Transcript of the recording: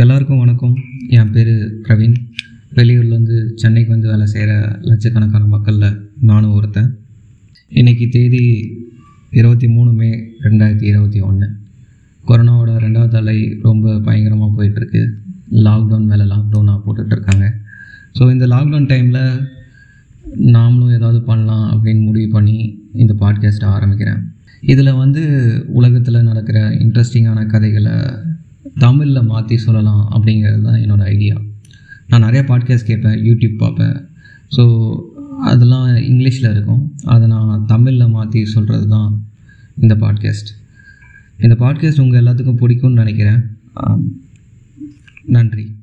எல்லாருக்கும் வணக்கம். என் பேர் பிரவீன். வெளியூர்லேருந்து சென்னைக்கு வந்து வேலை செய்கிற லட்சக்கணக்கான மக்களில் நானும் ஒருத்தன். இன்றைக்கி தேதி இருபத்தி மூணு மே ரெண்டாயிரத்தி இருபத்தி ஒன்று கொரோனாவோட ரெண்டாவது அலை ரொம்ப பயங்கரமாக போயிட்டுருக்கு. லாக்டவுன் மேலே லாக்டவுனாக போட்டுட்ருக்காங்க ஸோ இந்த லாக்டவுன் டைமில் நாமளும் ஏதாவது பண்ணலாம் அப்படின்னு முடிவு பண்ணி இந்த பாட்காஸ்ட்டை ஆரம்பிக்கிறேன். இதில் வந்து உலகத்தில் நடக்கிற இன்ட்ரெஸ்டிங்கான கதைகளை தமிழில் மாற்றி சொல்லலாம் அப்படிங்கிறது தான் என்னோடய ஐடியா நான் நிறையா பாட்காஸ்ட் கேட்பேன் யூடியூப் பார்ப்பேன். ஸோ அதெல்லாம் இங்கிலீஷில் இருக்கும். அதை நான் தமிழில் மாற்றி சொல்கிறது தான் இந்த பாட்காஸ்ட் இந்த பாட்காஸ்ட் உங்கள் எல்லாத்துக்கும் பிடிக்கும்னு நினைக்கிறேன். நன்றி.